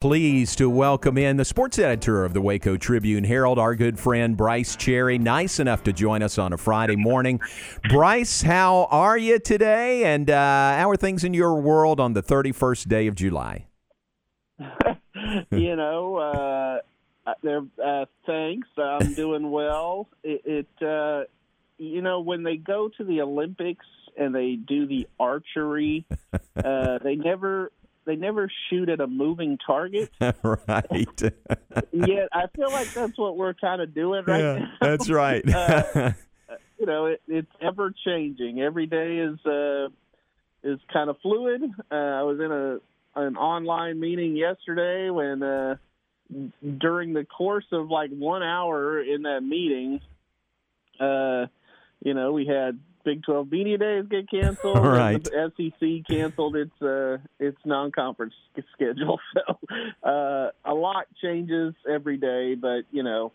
Pleased to welcome in the sports editor of the Waco Tribune Herald, our good friend Brice Cherry. Nice enough to join us on a Friday morning. Bryce, how are you today? And uh, how are things in your world on the 31st day of July? you know, uh, there. Uh, thanks. I'm doing well. It, it uh, you know, when they go to the Olympics and they do the archery, uh, they never they never shoot at a moving target. right. Yet I feel like that's what we're kind of doing right yeah, now. That's right. uh, you know, it, it's ever changing. Every day is uh, is kind of fluid. Uh, I was in a an online meeting yesterday when uh, during the course of like one hour in that meeting, uh, you know, we had Big 12 Media Days get canceled. Right. The SEC canceled its uh, its non-conference schedule. So uh, a lot changes every day, but you know,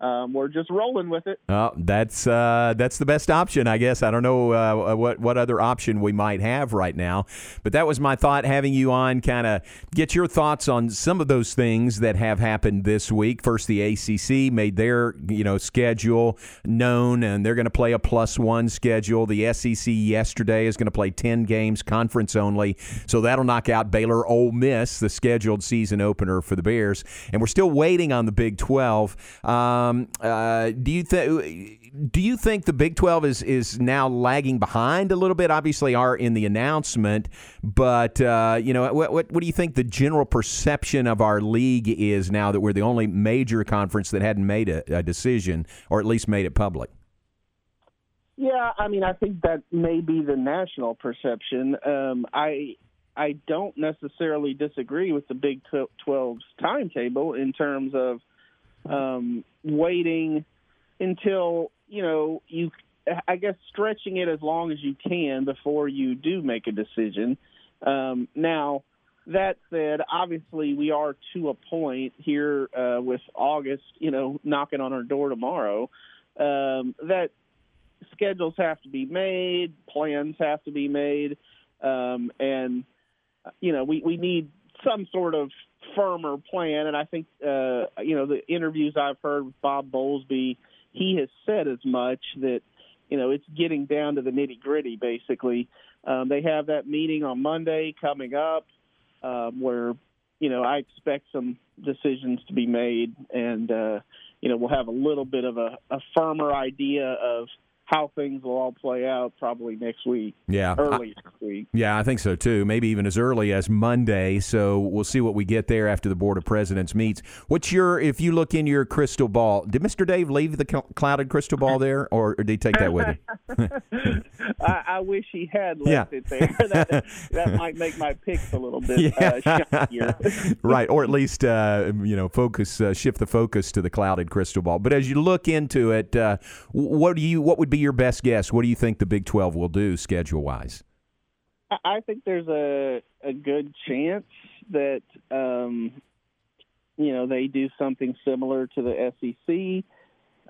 um, we're just rolling with it. Oh, that's uh, that's the best option, I guess. I don't know uh, what what other option we might have right now, but that was my thought. Having you on, kind of get your thoughts on some of those things that have happened this week. First, the ACC made their you know schedule known, and they're going to play a plus one schedule. The SEC yesterday is going to play ten games, conference only, so that'll knock out Baylor, Ole Miss, the scheduled season opener for the Bears, and we're still waiting on the Big Twelve. Um, uh, do you think do you think the Big Twelve is is now lagging behind a little bit? Obviously, are in the announcement, but uh, you know what, what, what do you think the general perception of our league is now that we're the only major conference that hadn't made a, a decision or at least made it public? Yeah, I mean, I think that may be the national perception. Um, I I don't necessarily disagree with the Big 12's timetable in terms of um, waiting until you know you I guess stretching it as long as you can before you do make a decision. Um, now, that said, obviously we are to a point here uh, with August, you know, knocking on our door tomorrow. Um, that schedules have to be made, plans have to be made, um, and you know we we need some sort of firmer plan. And I think, uh, you know, the interviews I've heard with Bob Bowlesby, he has said as much that, you know, it's getting down to the nitty gritty, basically. Um, they have that meeting on Monday coming up um, where, you know, I expect some decisions to be made and, uh, you know, we'll have a little bit of a, a firmer idea of – how things will all play out probably next week. Yeah, early I, next week. Yeah, I think so too. Maybe even as early as Monday. So we'll see what we get there after the board of presidents meets. What's your if you look in your crystal ball? Did Mr. Dave leave the clouded crystal ball there, or, did he take that with him? I, I, wish he had left yeah. it there. That, that might make my picks a little bit uh, yeah. uh, right, or at least uh, you know focus uh, shift the focus to the clouded crystal ball. But as you look into it, uh, what do you what would be your best guess? What do you think the Big 12 will do schedule wise? I think there's a a good chance that um, you know they do something similar to the SEC.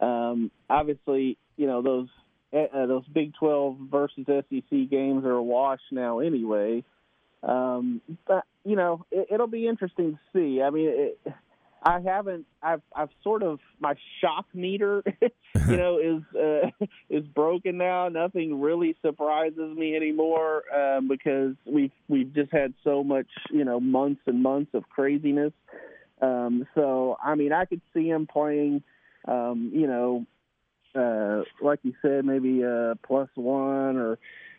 Um, obviously, you know those uh, those Big 12 versus SEC games are a wash now anyway. Um, but you know it, will be interesting to see. I mean, it, I haven't. I've I've sort of my shock meter, you know, is uh, is broken now. Nothing really surprises me anymore um, because we've we've just had so much, you know, months and months of craziness. Um, so I mean, I could see him playing, um, you know, uh, like you said, maybe a plus one or,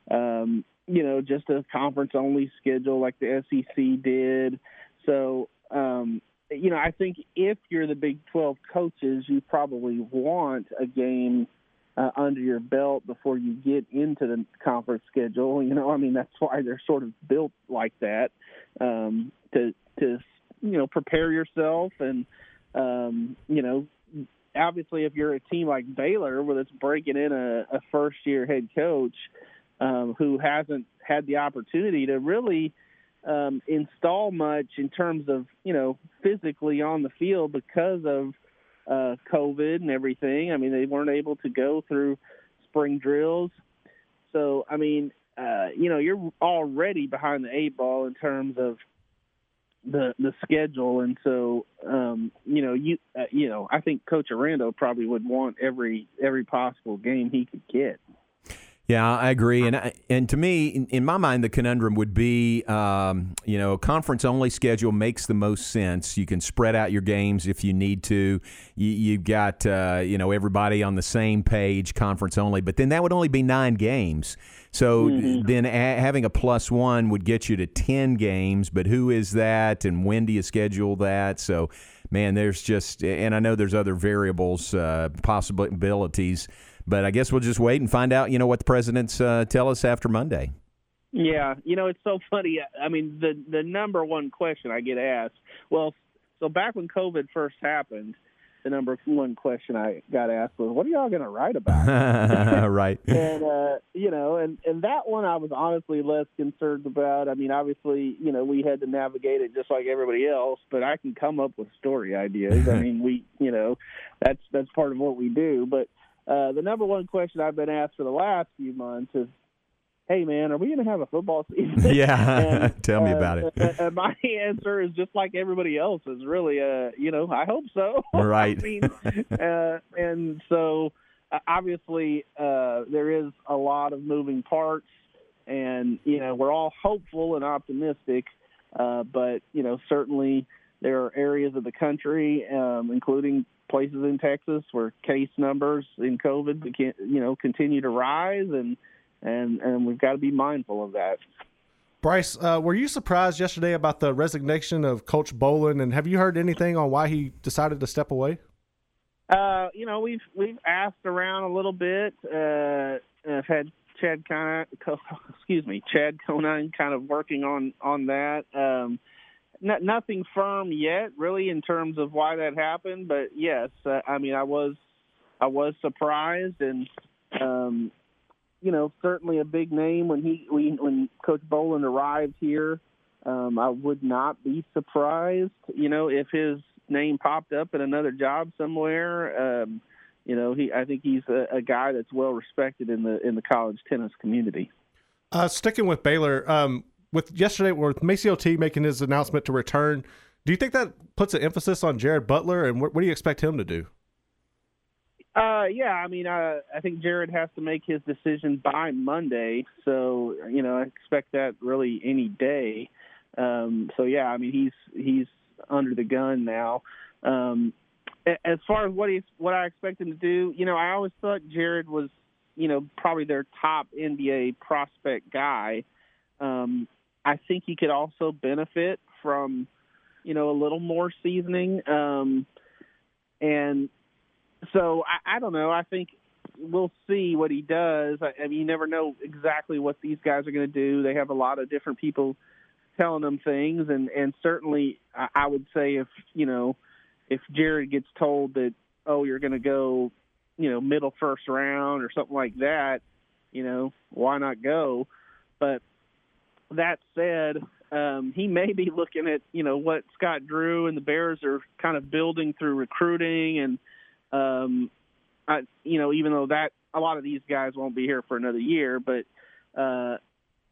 um, you know, just a conference only schedule like the SEC did. So um, you know, I think if you're the Big 12 coaches, you probably want a game uh, under your belt before you get into the conference schedule. You know, I mean, that's why they're sort of built like that um, to to you know prepare yourself and um, you know obviously if you're a team like Baylor where it's breaking in a, a first year head coach um, who hasn't had the opportunity to really um, install much in terms of you know physically on the field because of uh, COVID and everything. I mean, they weren't able to go through spring drills, so I mean, uh, you know, you're already behind the eight ball in terms of the the schedule, and so um, you know you uh, you know I think Coach Aranda probably would want every every possible game he could get. Yeah, I agree, and I, and to me, in, in, my mind, the conundrum would be, um, you know, conference only schedule makes the most sense. You can spread out your games if you need to. You, have got uh, you know everybody on the same page, conference only, but then that would only be nine games. So mm-hmm. then a- having a plus one would get you to ten games, but who is that, and when do you schedule that? So, man, there's just, and I know there's other variables, uh, possibilities but I guess we'll just wait and find out. You know what the presidents uh, tell us after Monday. Yeah, you know it's so funny. I mean, the the number one question I get asked. Well, so back when COVID first happened, the number one question I got asked was, "What are y'all going to write about?" right. and uh, you know, and and that one I was honestly less concerned about. I mean, obviously, you know, we had to navigate it just like everybody else, but I can come up with story ideas. I mean, we, you know, that's that's part of what we do. But uh, the number one question I've been asked for the last few months is, "Hey, man, are we going to have a football season?" Yeah, and, tell me uh, about it. and my answer is just like everybody else's. Really, uh, you know, I hope so. Right. I mean, uh, and so uh, obviously uh, there is a lot of moving parts, and you know, we're all hopeful and optimistic, uh, but you know, certainly there are areas of the country, um, including places in Texas where case numbers in COVID, you know, continue to rise, and and and we've got to be mindful of that. Brice, uh, were you surprised yesterday about the resignation of Coach Bolen, and have you heard anything on why he decided to step away? Uh, you know, we've we've asked around a little bit. Uh, I've had Chad kind of, excuse me, Chad Conine kind of working on on that. Um, n- nothing firm yet, really, in terms of why that happened. But yes, uh, I mean, I was I was surprised, and um, you know, certainly a big name when he when, when Coach Bolen arrived here. Um, I would not be surprised, you know, if his name popped up at another job somewhere. Um, you know, he I think he's a, a guy that's well respected in the in the college tennis community. Uh, sticking with Baylor, um, with yesterday with MaCio Teague making his announcement to return, do you think that puts an emphasis on Jared Butler, and what, what do you expect him to do? Uh, yeah, I mean, uh, I think Jared has to make his decision by Monday, so you know, I expect that really any day. Um, so yeah, I mean, he's he's under the gun now. Um, as far as what he's what I expect him to do, you know, I always thought Jared was, you know, probably their top NBA prospect guy. Um, I think he could also benefit from, you know, a little more seasoning. Um, and so I, I don't know. I think we'll see what he does. I, I mean, you never know exactly what these guys are going to do. They have a lot of different people telling them things, and and certainly I, I would say if you know if Jared gets told that oh you're going to go you know middle first round or something like that, you know why not go? But that said, um, he may be looking at you know what Scott Drew and the Bears are kind of building through recruiting, and um, I, you know even though that a lot of these guys won't be here for another year, but uh,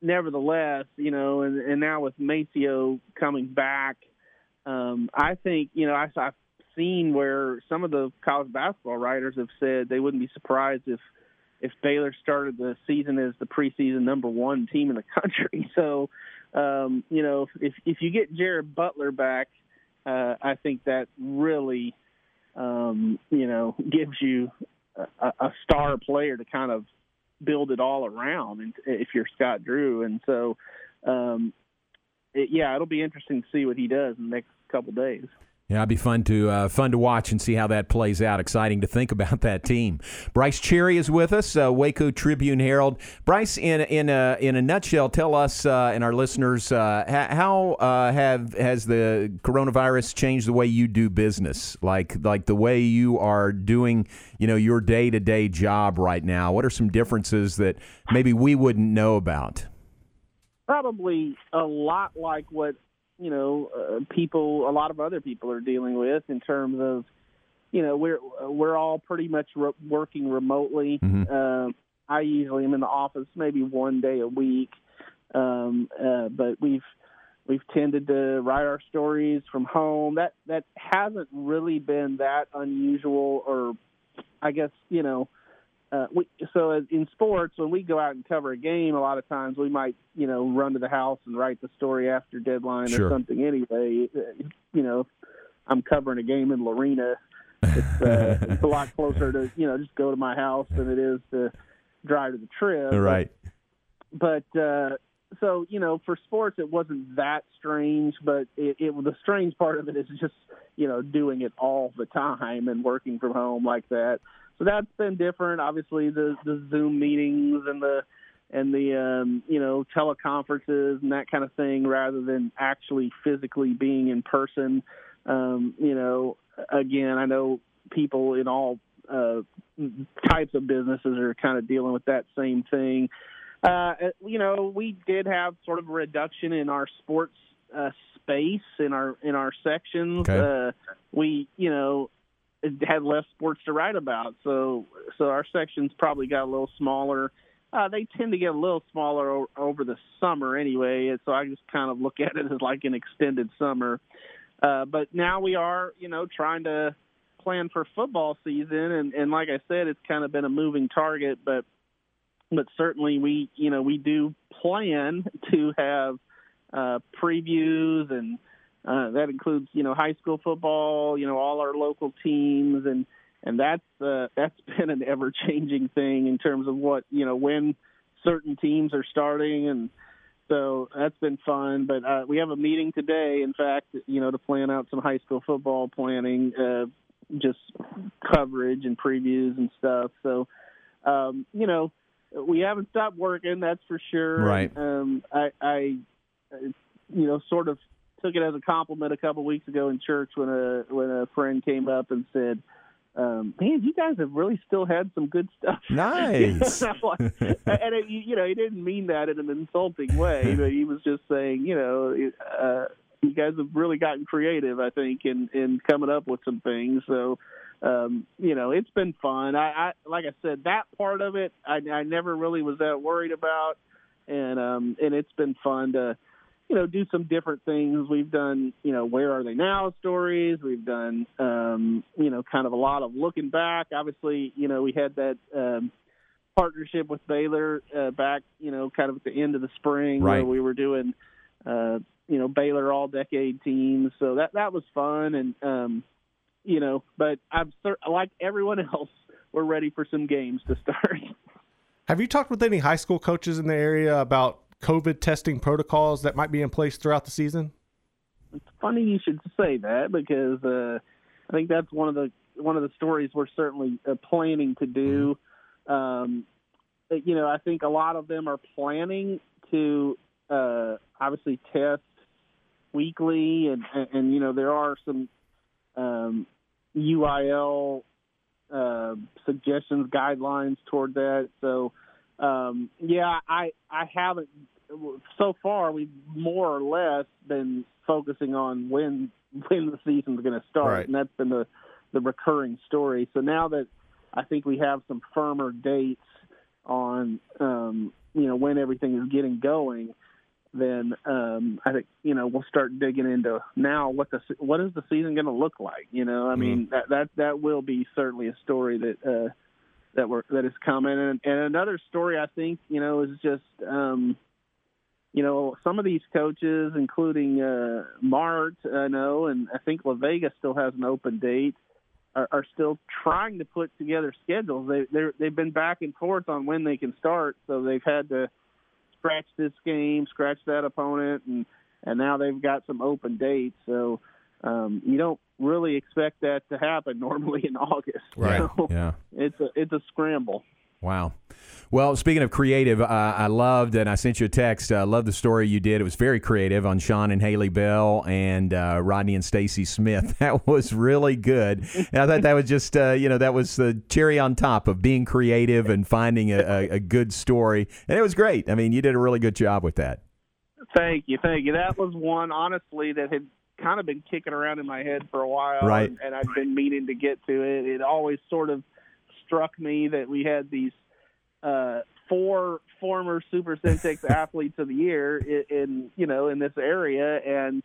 nevertheless, you know, and, and now with MaCio coming back, um, I think you know I, I've seen where some of the college basketball writers have said they wouldn't be surprised if if Baylor started the season as the preseason number one team in the country. So, um, you know, if if you get Jared Butler back, uh, I think that really, um, you know, gives you a, a star player to kind of build it all around. And if you're Scott Drew, and so, um, it, yeah, it'll be interesting to see what he does in the next couple days. Yeah, it'd be fun to uh, fun to watch and see how that plays out. Exciting to think about that team. Brice Cherry is with us, uh, Waco Tribune Herald. Bryce, in in a in a nutshell, tell us uh, and our listeners uh, how uh, have has the coronavirus changed the way you do business, like like the way you are doing, you know, your day to day job right now. What are some differences that maybe we wouldn't know about? Probably a lot like what you know uh, people a lot of other people are dealing with in terms of you know we're we're all pretty much re- working remotely mm-hmm. uh, i usually am in the office maybe one day a week um, uh, but we've we've tended to write our stories from home. That that hasn't really been that unusual, or I guess you know. Uh, we, so in sports, when we go out and cover a game, a lot of times we might, you know, run to the house and write the story after deadline Sure. or something. Anyway, Uh, you know, I'm covering a game in Lorena. It's, uh, it's a lot closer to, you know, just go to my house than it is to drive to the trip. right. But uh, so you know, for sports, it wasn't that strange. But it, it the strange part of it is just you know doing it all the time and working from home like that. So that's been different. Obviously, the the Zoom meetings and the and the um, you know teleconferences and that kind of thing, rather than actually physically being in person. Um, you know, again, I know people in all uh, types of businesses are kind of dealing with that same thing. Uh, you know, we did have sort of a reduction in our sports uh, space in our in our sections. Okay. Uh, we, you know, had less sports to write about, so so our sections probably got a little smaller. Uh, they tend to get a little smaller o- over the summer anyway, and so I just kind of look at it as like an extended summer. Uh, but now we are, you know, trying to plan for football season, and, and like I said, it's kind of been a moving target, but but certainly we, you know, we do plan to have uh, previews, and uh, that includes, you know, high school football, you know, all our local teams, and and that's uh, that's been an ever changing thing in terms of what you know when certain teams are starting and so that's been fun. But uh, we have a meeting today in fact you know to plan out some high school football planning uh, just coverage and previews and stuff. So um, you know we haven't stopped working that's for sure. Right. um, I, I uh, you know sort of took it as a compliment a couple weeks ago in church when a when a friend came up and said um, man, you guys have really still had some good stuff. Nice. and it, you know, he didn't mean that in an insulting way, but he was just saying, you know, uh, you guys have really gotten creative, I think, in in coming up with some things. So, um, you know, it's been fun. I, I like I said, that part of it, I, I never really was that worried about, and um, and it's been fun to you know, do some different things. We've done, you know, where are they now stories. We've done, um, you know, kind of a lot of looking back. Obviously, you know, we had that um, partnership with Baylor uh, back, you know, kind of at the end of the spring Right. where we were doing, uh, you know, Baylor all decade teams. So that that was fun, and um, you know, but I'm like everyone else, we're ready for some games to start. Have you talked with any high school coaches in the area about COVID testing protocols that might be in place throughout the season? it's funny you should say that because uh, I think that's one of the one of the stories we're certainly uh, planning to do. Um, you know, I think a lot of them are planning to uh, obviously test weekly, and, and and you know there are some um, UIL uh, suggestions, guidelines toward that. So um, yeah, I I haven't so far we've more or less been focusing on when when the season's going to start, Right. and that's been the the recurring story. So now that I think we have some firmer dates on um, you know when everything is getting going, then um, I think you know we'll start digging into now what the what is the season going to look like. You know, I mean that that that will be certainly a story that. Uh, that were that is coming. And, and another story I think you know is just um, you know some of these coaches, including uh, Mart, I know, and I think La Vega still has an open date. Are, are still trying to put together schedules. They they've been back and forth on when they can start, so they've had to scratch this game, scratch that opponent, and and now they've got some open dates. So um, you don't really expect that to happen normally in August. Right. So Yeah. it's a it's a scramble. Wow. Well, speaking of creative, uh, I loved, and I sent you a text. I love the story you did. It was very creative on Sean and Haley Bell and uh, Rodney and Stacy Smith. That was really good. And I thought that was just, uh, you know, that was the cherry on top of being creative and finding a, a, a good story. And it was great. I mean, you did a really good job with that. Thank you, thank you. That was one honestly that had kind of been kicking around in my head for a while, Right. and, and I've been meaning to get to it. It always sort of struck me that we had these uh, four former Super Centex athletes of the year in, in you know in this area, and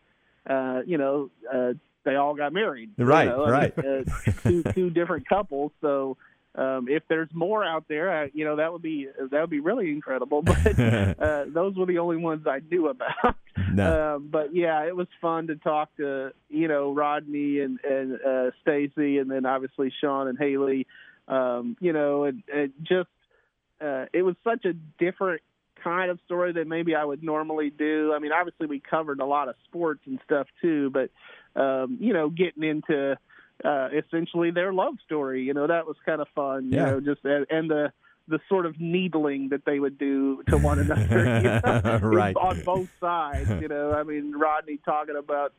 uh, you know uh, they all got married. you Right, I right. mean, uh, two two different couples. So um, if there's more out there, uh, you know that would be that would be really incredible. But uh, those were the only ones I knew about. No. Um, but yeah, it was fun to talk to you know Rodney and and uh, Stacy, and then obviously Sean and Haley. Um, you know, and, and just uh, it was such a different kind of story that maybe I would normally do. I mean, obviously we covered a lot of sports and stuff too, but um, you know, getting into uh, essentially their love story, you know, that was kind of fun. Yeah. You know, just and and the the sort of needling that they would do to one another, you know, Right. on both sides. You know, I mean, Rodney talking about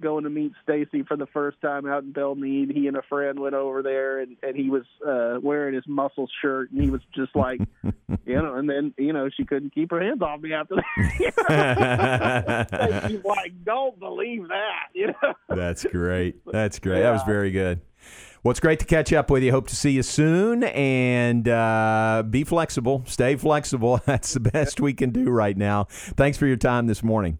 going to meet Stacy for the first time out in Belmead. He and a friend went over there, and and he was uh, wearing his muscle shirt, and he was just like, you know, and then you know she couldn't keep her hands off me after that. Stacy's like, don't believe that, you know. That's great. That's great. That was very good. Well, it's great to catch up with you. Hope to see you soon and uh, be flexible. Stay flexible. That's the best we can do right now. Thanks for your time this morning.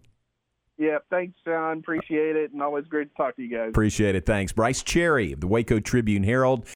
Yeah, thanks, John. Appreciate it, and always great to talk to you guys. Appreciate it. Thanks. Brice Cherry of the Waco Tribune Herald.